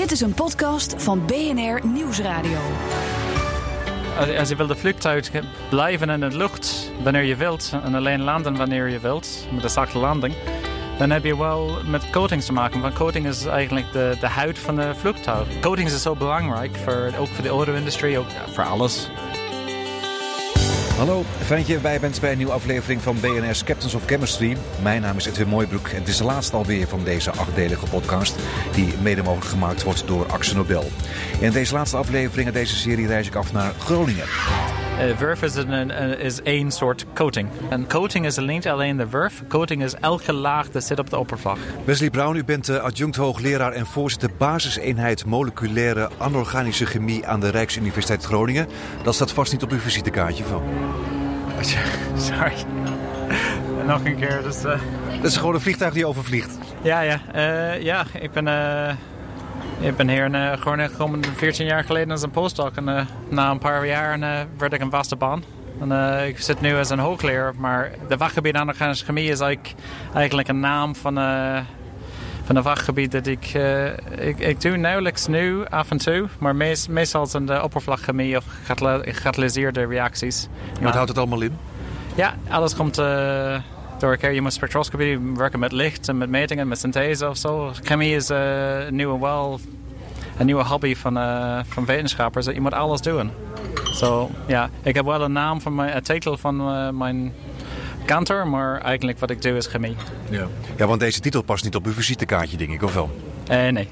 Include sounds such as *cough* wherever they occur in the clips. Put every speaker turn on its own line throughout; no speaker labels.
Dit is een podcast van BNR Nieuwsradio.
Als, je wil de vliegtuig blijven in de lucht wanneer je wilt en alleen landen wanneer je wilt, met een zachte landing, dan heb je wel met coatings te maken. Want coating is eigenlijk de, de huid van de vliegtuig. Coatings is zo belangrijk, voor, ook voor de auto-industrie, ook voor alles.
Hallo, fijn dat je erbij bent bij een nieuwe aflevering van BNR's Captains of Chemistry. Mijn naam is Edwin Mooibroek en het is de laatste alweer van deze achtdelige podcast... die mede mogelijk gemaakt wordt door Axel Nobel. In deze laatste aflevering in deze serie reis ik af naar Groningen.
Uh, verf is, een, is één soort coating. En coating is niet alleen de verf. Coating is elke laag dat zit op de oppervlak.
Wesley Brown, u bent adjunct hoogleraar en voorzitter basiseenheid moleculaire anorganische chemie aan de Rijksuniversiteit Groningen. Dat staat vast niet op uw visitekaartje van. *laughs*
Sorry. Nog een keer. Dus, uh...
Dat is gewoon een vliegtuig die overvliegt.
Ja, ja. Uh, ja, ik ben... Ik ben hier uh, gewoon gekomen 14 jaar geleden als een postdoc. En uh, na een paar jaar uh, werd ik een vaste baan. En, ik zit nu als een hoogleraar. Maar de vakgebied anorganische chemie is eigenlijk, eigenlijk een naam van, van een vakgebied dat ik, ik... Ik doe nauwelijks nu af en toe. Maar meest, meestal zijn de oppervlakchemie of gekatalysseerde reacties.
En wat houdt het allemaal in?
Ja, alles komt door elkaar. Je moet spectroscopie werken met licht en met metingen, met synthese of zo. Chemie is uh, een nieuwe, wel, een nieuwe hobby van, uh, van wetenschappers. Je moet alles doen. So, ja, ik heb wel een naam van mijn, titel van uh, mijn kantor, maar eigenlijk wat ik doe is chemie.
Ja. ja, want deze titel past niet op uw visitekaartje, denk ik, of wel?
Uh, nee.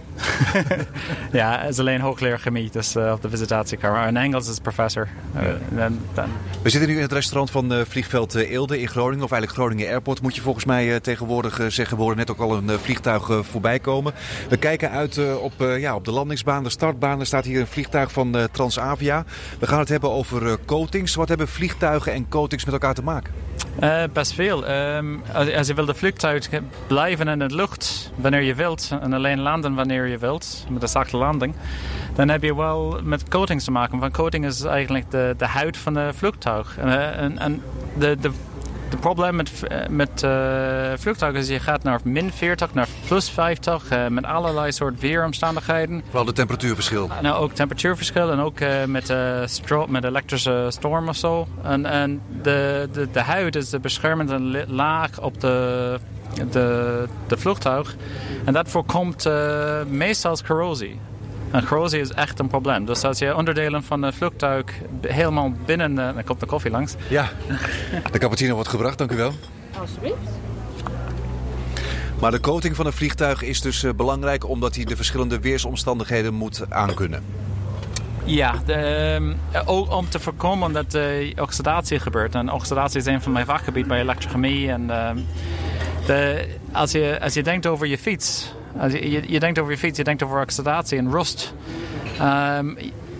*laughs* ja, het is alleen hoogleraar chemie, dus uh, op de visitatiekamer. In Engels is professor. Uh,
dan... We zitten nu in het restaurant van vliegveld Eelde in Groningen, of eigenlijk Groningen Airport moet je volgens mij tegenwoordig zeggen. We horen net ook al een vliegtuig voorbij komen. We kijken uit op, ja, op de landingsbaan, de startbaan. Er staat hier een vliegtuig van Transavia. We gaan het hebben over coatings. Wat hebben vliegtuigen en coatings met elkaar te maken?
Uh, best veel. Um, als, je wil de vliegtuig blijven in de lucht wanneer je wilt en alleen landen wanneer je wilt, met een zachte landing, dan heb je wel met coatings te maken. Want coating is eigenlijk de, de huid van de vliegtuig. Uh, en, en de het probleem met, met uh, vliegtuigen is je gaat naar min 40, naar plus 50, uh, met allerlei soort weeromstandigheden.
Vooral de temperatuurverschil.
Nou, ook temperatuurverschil en ook uh, met, met elektrische storm of zo. En, en de, de, de huid is de beschermende laag op de, de, de vliegtuig. En dat voorkomt meestal corrosie. En corrosie is echt een probleem. Dus als je onderdelen van een vliegtuig helemaal binnen... Uh, dan komt de koffie langs.
Ja, de cappuccino wordt gebracht, dank u wel.
Alsjeblieft.
Maar de coating van een vliegtuig is dus uh, belangrijk... omdat hij de verschillende weersomstandigheden moet aankunnen.
Ja, de, ook om te voorkomen dat uh, oxidatie gebeurt. En oxidatie is een van mijn vakgebied bij elektrochemie. En, de, als, je, als je denkt over je fiets... Je, denkt over je fiets, je denkt over oxidatie en rust. Um,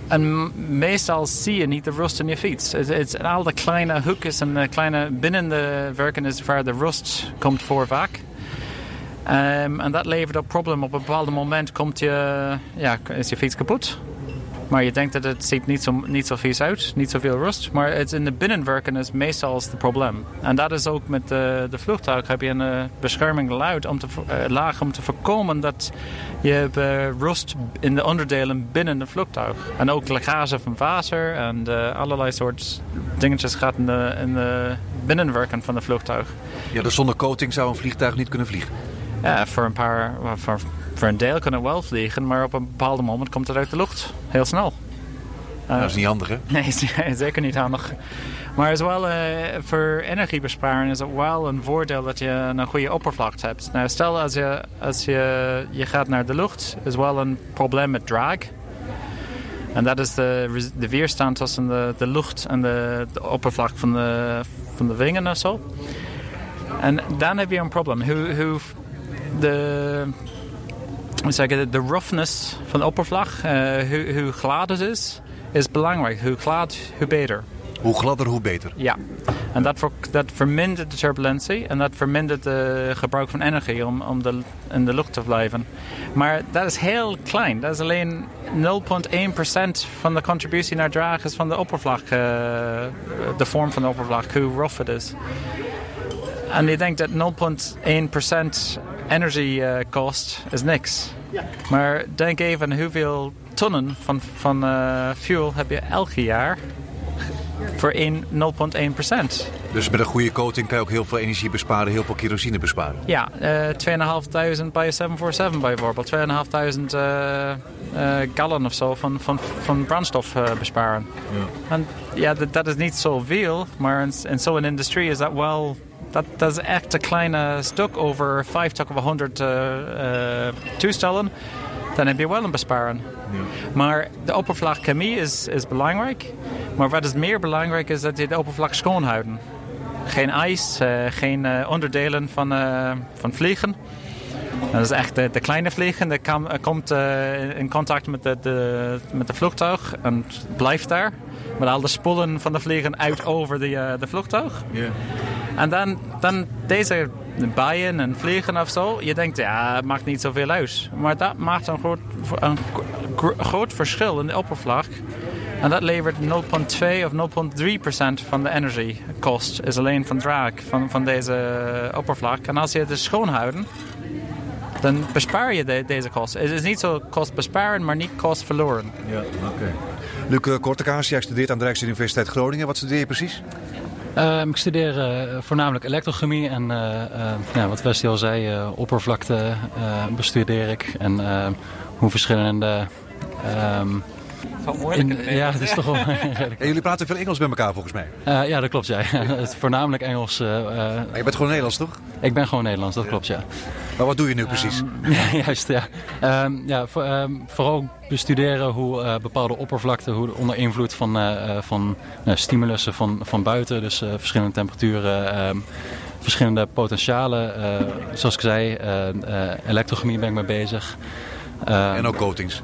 en meestal zie je niet de rust in je fiets. Het, het, al de kleine hoekjes en kleine binnen de werken is waar de rust komt voor vaak. Um, en dat levert op problemen. Op een bepaald moment komt je, ja, is je fiets kapot. Maar je denkt dat het ziet niet zo, niet zo vies uit, niet zoveel rust. Maar het in de binnenwerken is meestal het probleem. En dat is ook met de, de vliegtuig. Heb je een uh, bescherming luid om te, uh, laag om te voorkomen dat je uh, rust in de onderdelen binnen de vliegtuig. En ook lekkage van water en allerlei soort dingetjes gaat in de, in de binnenwerken van de vliegtuig.
Ja, dus zonder coating zou een vliegtuig niet kunnen vliegen?
Ja, voor een paar... Voor, voor een deel kan het wel vliegen, maar op een bepaald moment komt het uit de lucht. Heel snel.
Uh, dat is niet handig, hè? *laughs*
Nee, zeker niet handig. Maar is wel, uh, voor energiebesparing is het wel een voordeel dat je een goede oppervlakte hebt. Nou, stel als je, als je, je gaat naar de lucht, is wel een probleem met drag. En dat is de, de weerstand tussen de, de lucht en de, de oppervlak van de, van de wingen en zo. En dan heb je een probleem. Hoe, hoe de, zeggen, de roughness van de oppervlak, uh, hoe, hoe glad het is, is belangrijk. Hoe glad, hoe beter.
Hoe gladder, hoe beter.
Ja, en dat, ver, dat vermindert de turbulentie en dat vermindert het gebruik van energie om, om de, in de lucht te blijven. Maar dat is heel klein. Dat is alleen 0,1% van de contributie naar draag is van de oppervlak, uh, de vorm van de oppervlak, hoe rough het is. En je denkt dat 0,1% energiekost is niks. Maar denk even hoeveel tonnen van, van uh, fuel heb je elk jaar voor 0,1 procent.
Dus met een goede coating kan je ook heel veel energie besparen, heel veel kerosine besparen?
Ja, uh, 2.500 bij 747 bijvoorbeeld. 2.500 uh, uh, gallon of zo van, van, van brandstof uh, besparen. Ja, en, ja dat, dat is niet zoveel, maar in, in zo'n industrie is dat wel... Dat, dat is echt een kleine stuk over 50 of 100 toestellen. Dan heb je wel een besparen. Ja. Maar de oppervlakchemie is, is belangrijk. Maar wat is meer belangrijk is dat je de oppervlak schoonhouden. Geen ijs, uh, geen uh, onderdelen van, uh, van vliegen. Dat is echt de, de kleine vliegen. Dat kan, komt in contact met de, de, met de vliegtuig en blijft daar. Met al de spullen van de vliegen uit over de, de vliegtuig. Yeah. En dan, dan deze bijen en vliegen of zo. Je denkt, ja, het maakt niet zoveel uit. Maar dat maakt een groot, groot verschil in de oppervlak. En dat levert 0,2 of 0,3 procent van de energiekost. Is alleen van draag van, van deze oppervlak. En als je het dus schoonhouden, dan bespaar je de, deze kost. Het is niet zo kost besparen, maar niet kost verloren.
Ja, oké. Luc Kortekaas, jij studeert aan de Rijksuniversiteit Groningen. Wat studeer je precies?
Uh, ik studeer uh, voornamelijk elektrochemie en uh, ja, wat Westie al zei, oppervlakte bestudeer ik. En hoe verschillende um,
in,
ja, het is toch wel. *laughs*
en jullie praten veel Engels met elkaar volgens mij.
Uh, ja, dat klopt. Ja. *laughs* het voornamelijk Engels. Uh,
maar je bent gewoon Nederlands, toch?
Ik ben gewoon Nederlands, dat ja. klopt, ja.
Maar wat doe je nu precies? *laughs*
Um, juist, ja. Um, ja voor, um, vooral bestuderen hoe uh, bepaalde oppervlakten, hoe onder invloed van, van stimulussen van, van buiten, dus verschillende temperaturen, verschillende potentialen, zoals ik zei, elektrochemie ben ik mee bezig.
en ook coatings?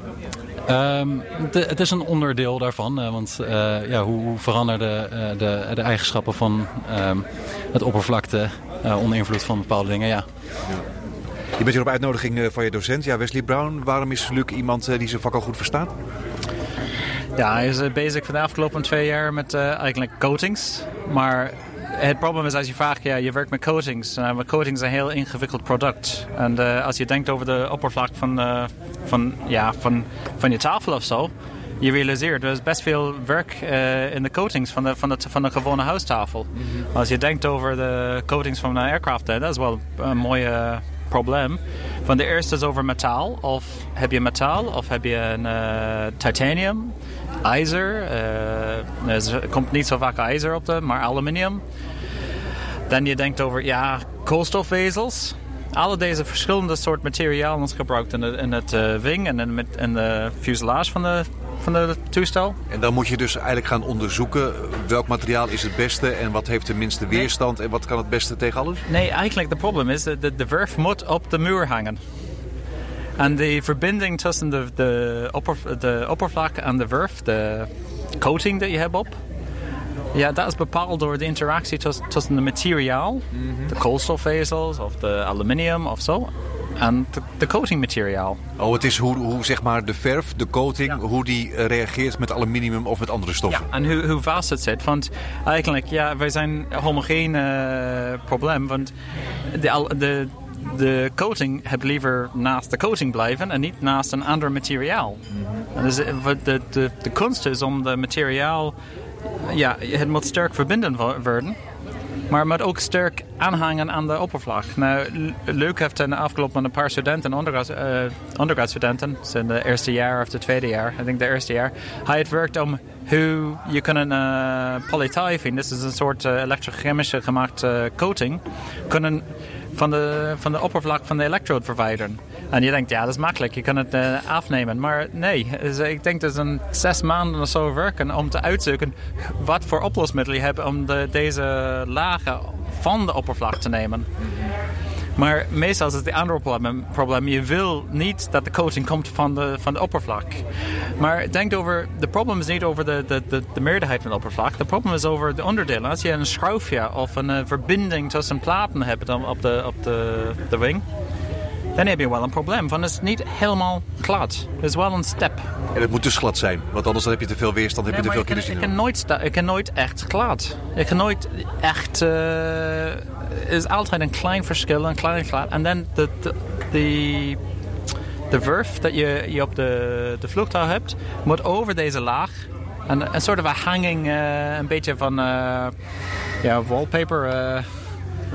Um, de, het is een onderdeel daarvan, uh, want uh, ja, hoe, hoe veranderen uh, de, de, eigenschappen van um, het oppervlakte onder invloed van bepaalde dingen? Ja. ja.
Je bent hier op uitnodiging van je docent, ja, Wesley Brown. Waarom is Luc iemand die zijn vak al goed verstaat?
Ja, hij is bezig van de afgelopen twee jaar met eigenlijk coatings. Maar het probleem is als je vraagt, ja, je werkt met coatings. Uh, maar coatings is een heel ingewikkeld product. En uh, als je denkt over de oppervlak van, uh, van, ja, van, van je tafel of zo, je realiseert er is best veel werk in de coatings van de, van de, van de gewone huistafel. Mm -hmm. Als je denkt over de coatings van een aircraft, dat is wel een mooie probleem. Van de eerste is over metaal. Of heb je metaal of heb je een titanium ijzer. Er komt niet zo vaak ijzer op de, maar aluminium. Dan je denkt over ja, koolstofvezels. Alle deze verschillende soort materialen is gebruikt in, de, in het uh, wing en in, in de fuselage van de, van de toestel.
En dan moet je dus eigenlijk gaan onderzoeken welk materiaal is het beste en wat heeft de minste weerstand en wat kan het beste tegen alles?
Nee, eigenlijk het probleem is dat de, de verf moet op de muur hangen. En de verbinding tussen de, de, opper, de oppervlak en de verf, de coating die je hebt op, ja, dat is bepaald door de interactie tussen, tussen de materiaal, mm -hmm. de koolstofvezels of de aluminium of zo, en de, coatingmateriaal.
Oh, het is hoe, hoe zeg maar de verf, de coating, ja. hoe die reageert met aluminium of met andere stoffen.
Ja, en hoe, hoe vast het zit. Want eigenlijk, ja, wij zijn homogeen uh, probleem. Want de, de, de coating heb liever naast de coating blijven en niet naast een ander materiaal. Dus de, de, de kunst is om de materiaal, ja, het moet sterk verbinden worden. Maar moet ook sterk aanhangen aan de oppervlak. Nou, Luc heeft in de afgelopen een paar studenten, ondergrad, uh, ondergradsstudenten, in de eerste jaar of de tweede jaar, ik denk de eerste jaar, hij het werkt om hoe je kan een uh, dat is een soort uh, elektrochemische gemaakte coating, kunnen van de, van de oppervlak van de elektrode verwijderen. En je denkt, ja, dat is makkelijk, je kan het uh, afnemen. Maar nee, dus ik denk dat het een zes maanden of zo werken om te uitzoeken wat voor oplosmiddelen je hebt om de, deze lagen van de oppervlak te nemen. Maar meestal is het de andere probleem, probleem. Je wil niet dat de coating komt van de, van de oppervlak. Maar denk over, de probleem is niet over de, de, de, de meerderheid van de oppervlak. De probleem is over de onderdelen. Als je een schroefje of een uh, verbinding tussen platen hebt op de, op de, de wing. Dan heb je wel een probleem. Van het is niet helemaal glad. Het is wel een step.
En het moet dus glad zijn, want anders dan heb je te veel weerstand, heb je te veel
kan, ik, kan nooit ik kan nooit echt glad. Ik kan nooit echt... eh, Er is altijd een klein verschil, een klein glad. En dan de, de, de, de verf dat je, je op de, de hebt, moet over deze laag. En een soort van hanging, eh, een beetje van eh, ja, wallpaper...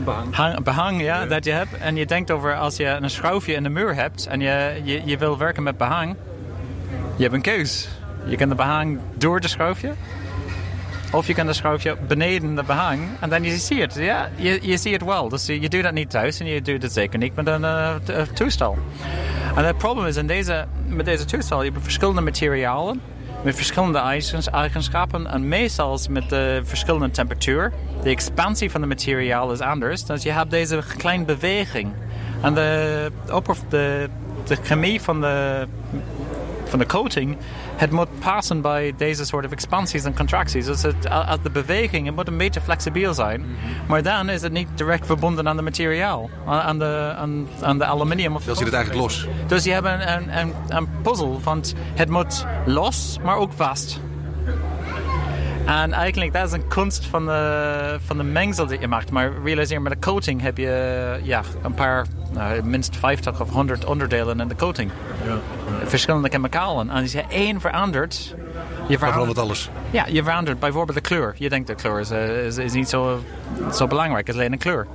eh,
behang.
hang, behang ja, dat je hebt. En je denkt over als je een schroefje in de muur hebt en je, je, je wil werken met behang, je hebt een keus. Je kan de behang door de schroefje. Of je kan de schroefje beneden de behang. En dan je ziet het. Ja, je, je ziet het wel. Dus je, je doet dat niet thuis. En je doet het zeker niet met een eh, toestel. En het probleem is in deze, met deze toestel. Je hebt verschillende materialen. Met verschillende eigens- eigenschappen. En meestal met de verschillende temperatuur. De expansie van het materiaal is anders. Dus je hebt deze kleine beweging. En de, de, de chemie van de van de coating, het moet passen bij deze soort van expansies en contracties. Dus het, als de beweging het moet een beetje flexibel zijn. Maar dan is het niet direct verbonden aan het materiaal, aan aan de, aan, aan de aluminium. Of
Dan zit het eigenlijk los.
Dus je hebt een, een, een, een puzzel, want het moet los, maar ook vast. En eigenlijk, dat is een kunst van de, van de mengsel dat je maakt. Maar realiseer, met de coating heb je ja, een paar, nou, minstens 50 of 100 onderdelen in de coating. Verschillende chemicalen. En als je één verandert, je verandert,
alles.
ja, je verandert bijvoorbeeld de kleur. Je denkt de kleur is, eh, is, is niet zo, zo belangrijk, het is alleen een kleur.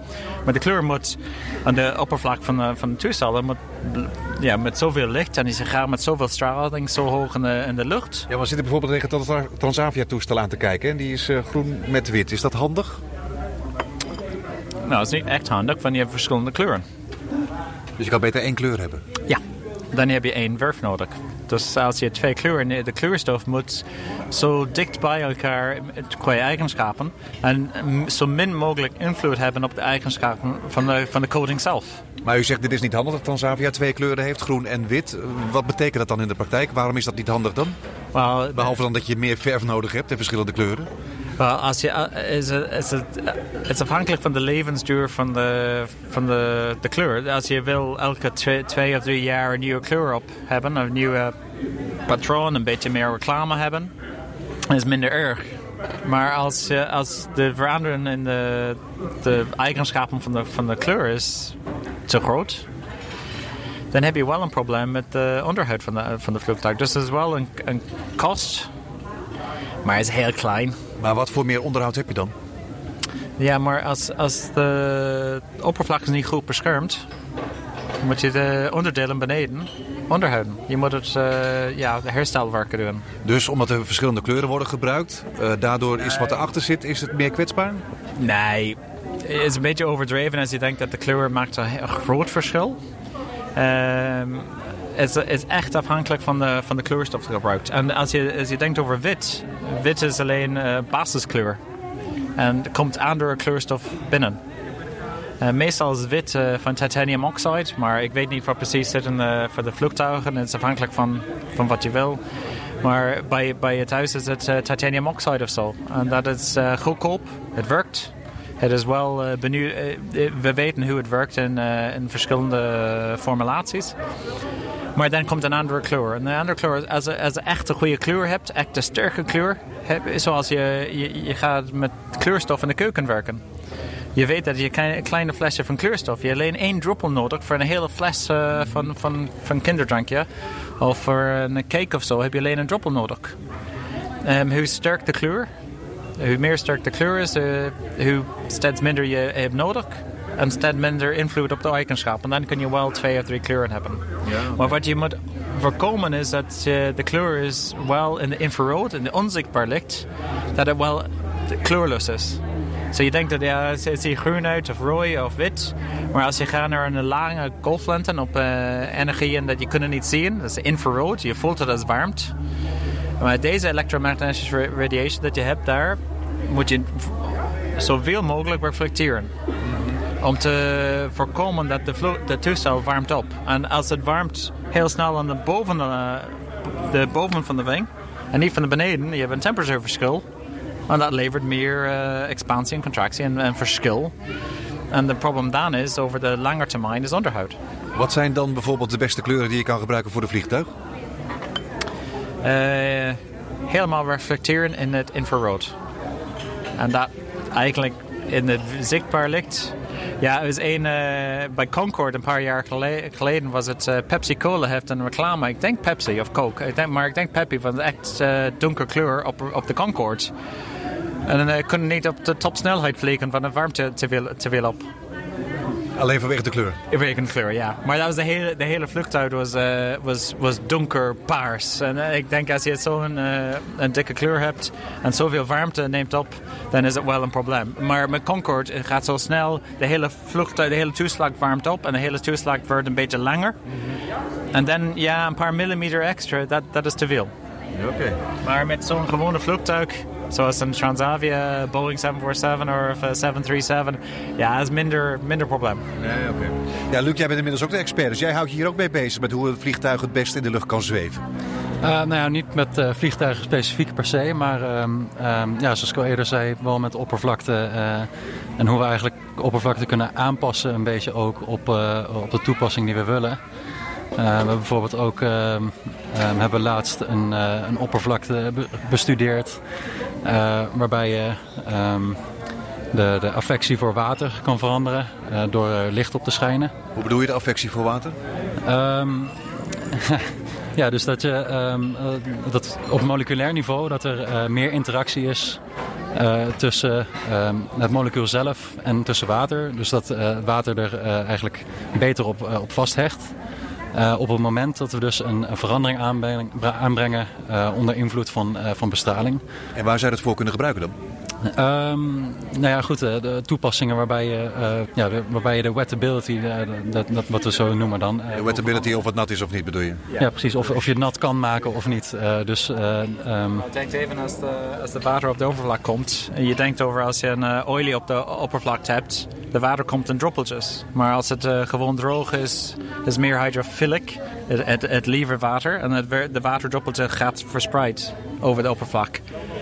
Maar de kleur moet aan de oppervlak van de, van de toestel, moet ja, met zoveel licht en je gaat met zoveel straling zo hoog in de, in de lucht.
Ja, we zitten bijvoorbeeld tegen het Transavia-toestel aan te kijken. En die is eh, groen met wit. Is dat handig?
Nou, dat is niet echt handig, want je hebt verschillende kleuren.
Dus je kan beter één kleur hebben.
Ja, dan heb je één verf nodig. Dus als je twee kleuren, de kleurstof moet zo dicht bij elkaar qua eigenschappen en mm, zo min mogelijk invloed hebben op de eigenschappen van de, van de coating zelf.
Maar u zegt dit is niet handig dat Transavia twee kleuren heeft, groen en wit. Wat betekent dat dan in de praktijk? Waarom is dat niet handig dan? Behalve dan dat je meer verf nodig hebt en verschillende kleuren.
Wel, als je, eh, is het, is het, eh, het afhankelijk van de levensduur van de, van de, de kleur. Als je wil elke twee, twee of drie jaar een nieuwe kleur op hebben, een nieuwe patroon, een beetje meer reclame hebben, is minder erg. Maar als, je- als de verandering in de, de eigenschappen van de, van de kleur is te groot, dan heb je wel een probleem met de onderhoud van de, van de vliegtuig. Dus dat is wel een, een kost, maar het is heel klein.
Maar wat voor meer onderhoud heb je dan?
Ja, maar als, als de oppervlak is niet goed beschermd, moet je de onderdelen beneden onderhouden. Je moet het uh, ja, de herstelwerken doen.
Dus omdat er verschillende kleuren worden gebruikt, uh, daardoor is wat erachter zit, is het meer kwetsbaar?
Nee, het is een beetje overdreven als je denkt dat de kleur maakt een, groot verschil. Um, het, is, is echt afhankelijk van de, van de kleurstof die gebruikt. En als je, als je denkt over wit, wit is alleen uh, basiskleur. En er komt andere kleurstof binnen. Uh, meestal is wit uh, van titanium oxide, maar ik weet niet wat precies zit in de, voor de vliegtuigen. Het is afhankelijk van, van wat je wil. Maar bij, bij het huis is het titanium oxide of zo. En dat is goedkoop, het werkt. Het is wel benieuwd, we weten hoe het werkt in, in verschillende formulaties. Maar dan komt een andere kleur. En een andere kleur, als je, als je echt een goede kleur hebt, echt een sterke kleur, zoals je, je, gaat met kleurstof in de keuken werken. Je weet dat je een kleine flesje van kleurstof, je alleen één druppel nodig voor een hele fles uh, van, van, van kinderdrankje. Of voor een cake of zo heb je alleen een druppel nodig. Um, hoe sterk de kleur, hoe meer sterk de kleur is, uh, hoe steeds minder je hebt nodig. En steeds minder invloed op de eigenschappen. En dan kun je wel twee of drie kleuren hebben.
Ja.
Maar wat je moet voorkomen is dat uh, de kleur is wel in de infrarood, in de onzichtbaar licht, dat het wel kleurloos is. So je denkt dat ja, het ziet groen uit of rooi of wit. Maar als je gaat naar een lange golflengte op uh, energie en dat je kunt niet zien, dat is infrarood, je voelt het als warmt. Maar deze elektromagnetische radiation dat je hebt daar, moet je zoveel mogelijk reflecteren. Om te voorkomen dat de, de toestel warmt op. En als het warmt heel snel aan de boven, de, de boven van de wing en niet van de beneden, je hebt een temperatuurverschil. En dat levert meer uh, expansie en contractie en, en verschil. En het probleem dan is, over de lange termijn, is onderhoud.
Wat zijn dan bijvoorbeeld de beste kleuren die je kan gebruiken voor de vliegtuig?
Uh, helemaal reflecteren in het infrarood. En dat eigenlijk in het zichtbaar licht. Ja, er was een, uh, bij Concord een paar jaar geleden was het uh, Pepsi Cola heeft een reclame. Ik denk Pepsi of Coke, ik denk, maar ik denk Pepsi van echt uh, donker kleur op, op de Concorde. En dan kunnen niet op de topsnelheid vliegen van de warmte te veel, te veel op.
Alleen vanwege de kleur?
Vanwege de kleur, ja. Maar dat was de hele, de hele vluchtuig was, uh, was, was donker paars. En uh, ik denk als je zo'n uh, een dikke kleur hebt en zoveel warmte neemt op, dan is het wel een probleem. Maar met Concorde het gaat zo snel, de hele vluchtuig, de hele toeslag warmt op en de hele toeslag wordt een beetje langer. En dan, ja, een paar millimeter extra, dat, dat is te veel.
Oké. Okay.
Maar met zo'n gewone zoals een Transavia, Boeing 747 of 737. Ja, dat is minder, minder probleem.
Nee, okay. Ja, Luc, jij bent inmiddels ook de expert. Dus jij houdt je hier ook mee bezig met hoe een vliegtuig het beste in de lucht kan zweven.
Uh, nou ja, niet met uh, vliegtuigen specifiek per se, maar um, um, ja, zoals ik al eerder zei, wel met oppervlakte uh, en hoe we eigenlijk oppervlakte kunnen aanpassen een beetje ook op, op de toepassing die we willen. Uh, we hebben bijvoorbeeld ook uh, um, hebben laatst een, uh, een oppervlakte bestudeerd waarbij je um, de, de affectie voor water kan veranderen door licht op te schijnen.
Hoe bedoel je de affectie voor water?
Um, *laughs* ja, dus dat, je, dat op moleculair niveau dat er meer interactie is tussen het molecuul zelf en tussen water. Dus dat water er eigenlijk beter op, op vasthecht. Uh, op het moment dat we dus een, verandering aanbrengen, uh, onder invloed van, uh, van bestraling.
En waar zou je dat voor kunnen gebruiken dan?
Um, nou ja, goed, de toepassingen waarbij je, ja, de, waarbij je de wettability, dat, dat, wat we zo noemen dan.
de wettability of het nat is of niet bedoel je?
Ja, ja precies, of, of je het nat kan maken of niet. dus, um,
nou, denk even als de, als de water op de oppervlak komt. En je denkt over als je een olie op de oppervlak hebt, de water komt in druppeltjes. Maar als het gewoon droog is, is meer hydrophilic, het, het, het liever water. En het, de waterdruppeltje gaat verspreid over de oppervlak.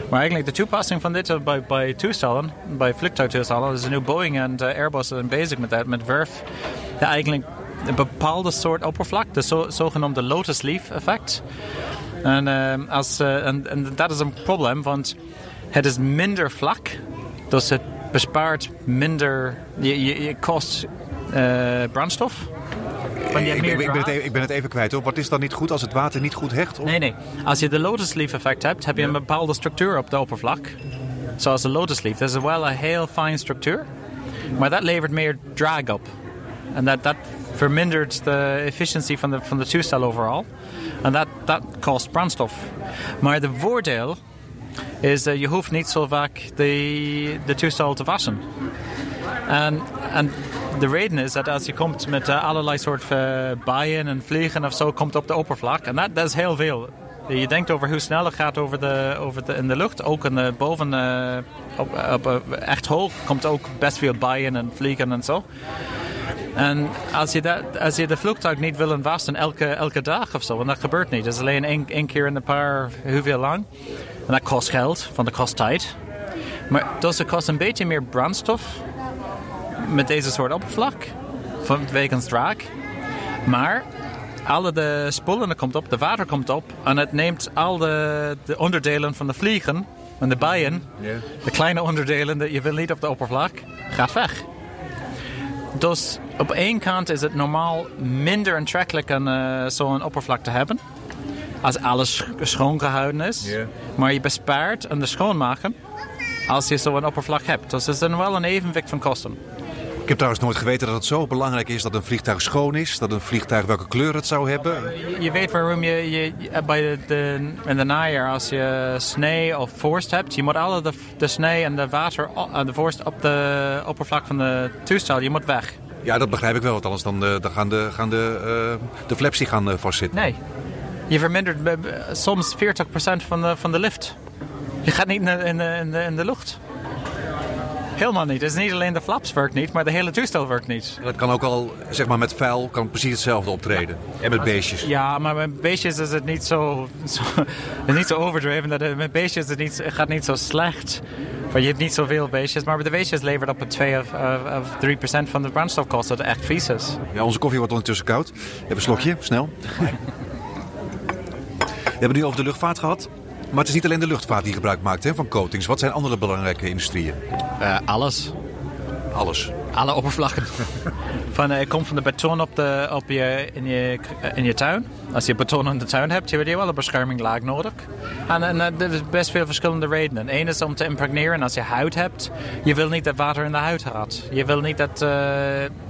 Maar eigenlijk de toepassing van dit bij, bij toestellen, bij vliegtuigtoestellen, is nu Boeing en uh, Airbus zijn bezig met dat, met werf. Eigenlijk een bepaalde soort oppervlak, de zo, zogenoemde lotus leaf effect. En, uh, als, uh, en, en dat is een probleem, want het is minder vlak, dus het bespaart minder, je, je, je kost brandstof.
Ik, ben, ik, ben even, ik, ben het even, kwijt hoor. Wat is dan niet goed als het water niet goed hecht? Of?
Nee, nee. Als je de lotus leaf effect hebt, heb je een bepaalde structuur op de oppervlak. Zoals de lotus leaf. Dat is wel een heel fijn structuur. Maar dat levert meer drag op. En dat, vermindert de efficiëntie van de, van toestel overal. En dat, kost brandstof. Maar de voordeel is dat je hoeft niet zo vaak de, toestel te wassen. En, de reden is dat als je komt met uh, allerlei soorten uh, bijen en vliegen of zo, komt op de oppervlak. En dat is heel veel. Je denkt over hoe snel het gaat over de, over de, in de lucht. Ook in de, boven, uh, op, op, echt hoog, komt ook best veel bijen en vliegen en zo. En als je, dat, als je de vliegtuig niet wil wassen elke, elke dag of zo, en dat gebeurt niet. Dat is alleen één, keer in een paar, hoeveel lang. En dat kost geld, van de kost tijd. Maar dus het kost een beetje meer brandstof met deze soort oppervlak van wegens drag. Maar alle de spullen komt op, de water komt op en het neemt al de, de onderdelen van de vliegen en de bijen, de kleine onderdelen die je wil niet op de oppervlak, gaat weg. Dus op één kant is het normaal minder aantrekkelijk om uh, zo'n oppervlak te hebben. Als alles schoon gehouden is. Maar je bespaart aan de schoonmaken als je zo'n oppervlak hebt. Dus het is dan wel een evenwicht van kosten.
Ik heb trouwens nooit geweten dat het zo belangrijk is dat een vliegtuig schoon is. Dat een vliegtuig welke kleur het zou hebben.
Je, weet waarom je, je bij de, de, in de najaar als je sneeuw of vorst hebt. Je moet alle de, de sneeuw en de water en de vorst op de oppervlak van de toestel, je moet weg.
Ja, dat begrijp ik wel. Want anders dan, uh, dan gaan de, gaan de, uh, de flaps die gaan uh, vastzitten.
Nee. Je vermindert soms 40% van de, van de lift. Je gaat niet in de, in de, in de, in de lucht. Helemaal niet. Het is niet alleen de flaps werkt niet, maar de hele toestel werkt niet.
Dat kan ook al, zeg maar met vuil, kan precies hetzelfde optreden. En met beestjes.
Ja, maar met beestjes is het niet zo, zo, *laughs* niet zo overdreven. Dat het, met beestjes het niet, gaat niet zo slecht Maar je hebt niet zoveel beestjes, maar de beestjes levert op een 2 of, of, of 3 procent van de brandstofkosten, dat echt vies is.
Ja, onze koffie wordt ondertussen koud. Even een slokje, snel. *laughs* We hebben nu over de luchtvaart gehad. Maar het is niet alleen de luchtvaart die gebruik maakt hè, van coatings. Wat zijn andere belangrijke industrieën?
Uh, alles.
Alles.
Alle oppervlakken. *laughs* van, uh, komt van de beton op de, op je, in, je, in je tuin. Als je beton in de tuin hebt, heb je wel een bescherminglaag nodig. En, en uh, er is best veel verschillende redenen. Eén is om te impregneren. Als je huid hebt, je wil niet dat water in de huid gaat. Je wil niet dat uh,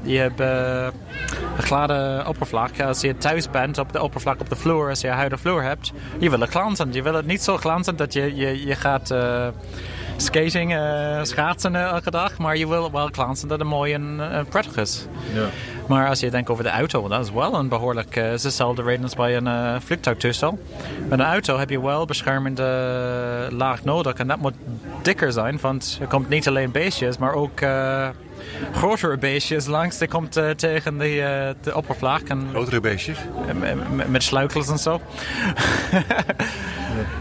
je hebt, een gladde oppervlak. Als je thuis bent op de oppervlak op de vloer, als je een vloer hebt, je wil het glanzend. Je wil het niet zo glanzend dat je, je, je gaat skating, uh, schaatsen elke dag. Maar je wil wel glanzen dat het mooi en uh, prettig is. Ja. Maar als je denkt over de auto, dat is wel een behoorlijk... Uh, is dezelfde reden als bij een uh, vliegtuigtoestel. Met een auto heb je wel beschermende laag nodig. En dat moet dikker zijn, want er komt niet alleen beestjes, maar ook... grotere beestjes langs. Die komt tegen de, de oppervlak. En,
grotere beestjes?
met, met sluikels en zo. *laughs*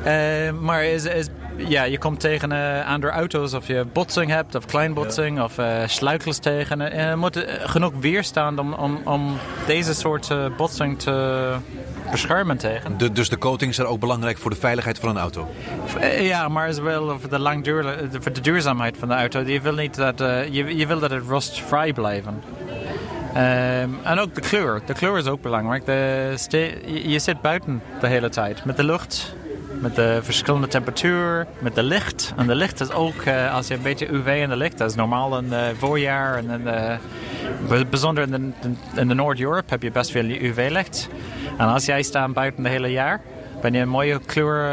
ja. maar is, is ja, je komt tegen uh, andere auto's of je botsing hebt of kleinbotsing ja. of uh, sluikels tegen. En er moet genoeg weerstaan om, om, om deze soort uh, botsing te beschermen tegen.
De, dus de coatings zijn ook belangrijk voor de veiligheid van een auto?
Ja, maar is wel voor de, langduur, voor de duurzaamheid van de auto. Je wil, niet dat, je, je wil dat het rustvrij blijven. Um, en ook de kleur. De kleur is ook belangrijk. De je, je zit buiten de hele tijd met de lucht met de verschillende temperatuur, met de licht. En de licht is ook, uh, als je een beetje UV in de licht, dat is normaal in het voorjaar. En in de, bijzonder in de, in de Noord-Europe heb je best veel UV-licht. En als jij staat buiten het hele jaar, ben je een mooie kleur,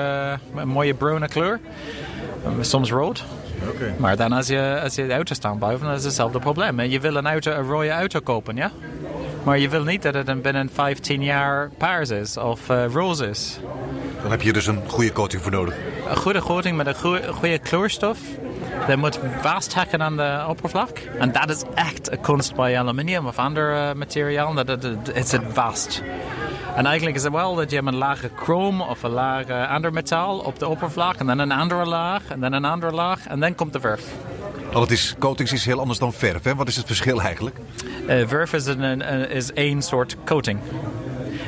een mooie bruine kleur. Soms rood. Okay. Maar dan als je, als je de auto staat buiten, dan is hetzelfde probleem. Je wil een, auto, een rode auto kopen, ja? Maar je wil niet dat het binnen 15 jaar paars is of uh, roze is.
Dan heb je dus een goede coating voor nodig.
Een goede coating met een goede, goede kleurstof. Dat moet vasthakken aan de oppervlak. En dat is echt een kunst bij aluminium of ander uh, materiaal. Dat het, het vast. En eigenlijk is het wel dat je een lage chroom of een lage ander metaal op de oppervlak. En dan een andere laag en dan een andere laag. En dan komt de verf.
Want het is, coatings is heel anders dan verf. Hè? Wat is het verschil eigenlijk?
Uh, verf is, een, een, is één soort coating.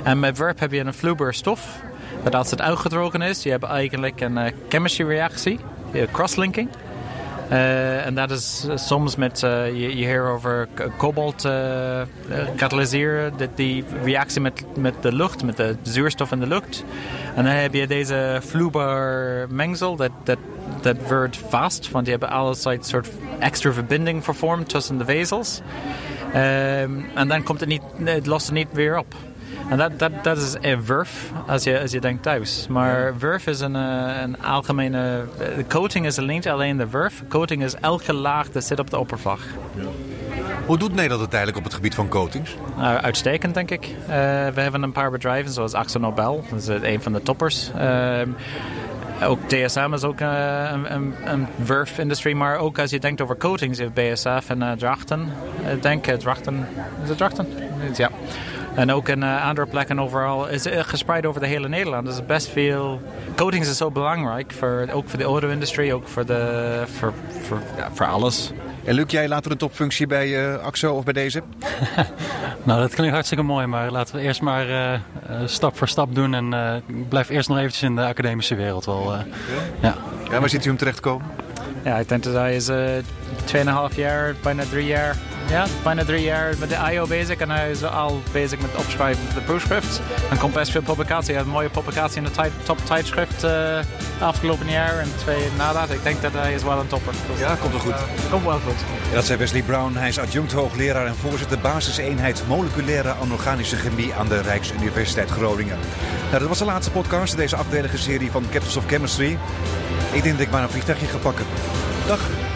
En met verf heb je een vloeibaar stof. Dat als het uitgedrogen is, je hebt eigenlijk een uh, chemistry reactie, crosslinking. Uh, en dat is soms met, je, je over kobalt katalyseren, die, die reactie met, met de lucht, met de zuurstof in de lucht. En dan heb je deze vloeibaar mengsel, dat, dat, dat wordt vast, want je hebt allerlei soort extra verbinding vervormd tussen de vezels. Um, en dan komt het niet, het lost het niet weer op. En dat, dat, dat is een wurf als je, als je denkt thuis. Maar wurf is een, een algemene... De coating is niet alleen de wurf. Coating is elke laag dat zit op de oppervlak. Ja.
Hoe doet Nederland het eigenlijk op het gebied van coatings?
Uh, uitstekend, denk ik. Uh, we hebben een paar bedrijven zoals Axo Nobel. Dat is een van de toppers. Uh, ook DSM is ook een, een, een wurf-industrie, maar ook als je denkt over coatings, je hebt BSF en Drachten. Ik denk Drachten. Is het Drachten? Ja. En ook in uh, andere plekken overal. Is uh, gespreid over de hele Nederland. Dus best veel. Coatings is zo belangrijk. Voor, ook voor de auto-industrie, ook voor, de, voor, voor, ja, voor alles.
En Luc, jij later een topfunctie bij uh, AXO of bij deze? *laughs*
nou, dat klinkt hartstikke mooi, maar laten we eerst maar uh, stap voor stap doen. En uh, ik blijf eerst nog eventjes in de academische wereld wel.
ja. ja, waar zit u om terecht te komen?
Ja, ik denk dat hij is 2,5 jaar, bijna 3 jaar ja, bijna drie jaar met de IO bezig en hij is al bezig met het opschrijven van de proefschrift. En komt best veel publicatie. Hij heeft een mooie publicatie in de top tijdschrift uh, afgelopen jaar en twee nadat. Ik denk dat hij is wel een topper.
Dus, ja, komt wel goed.
komt wel goed.
En dat zei Wesley Brown. Hij is adjunct hoogleraar en voorzitter basiseenheid moleculaire anorganische chemie aan de Rijksuniversiteit Groningen. Nou, dat was de laatste podcast in deze afdelige serie van Captains of Chemistry. Ik denk dat ik maar een vliegtuigje ga pakken. Dag.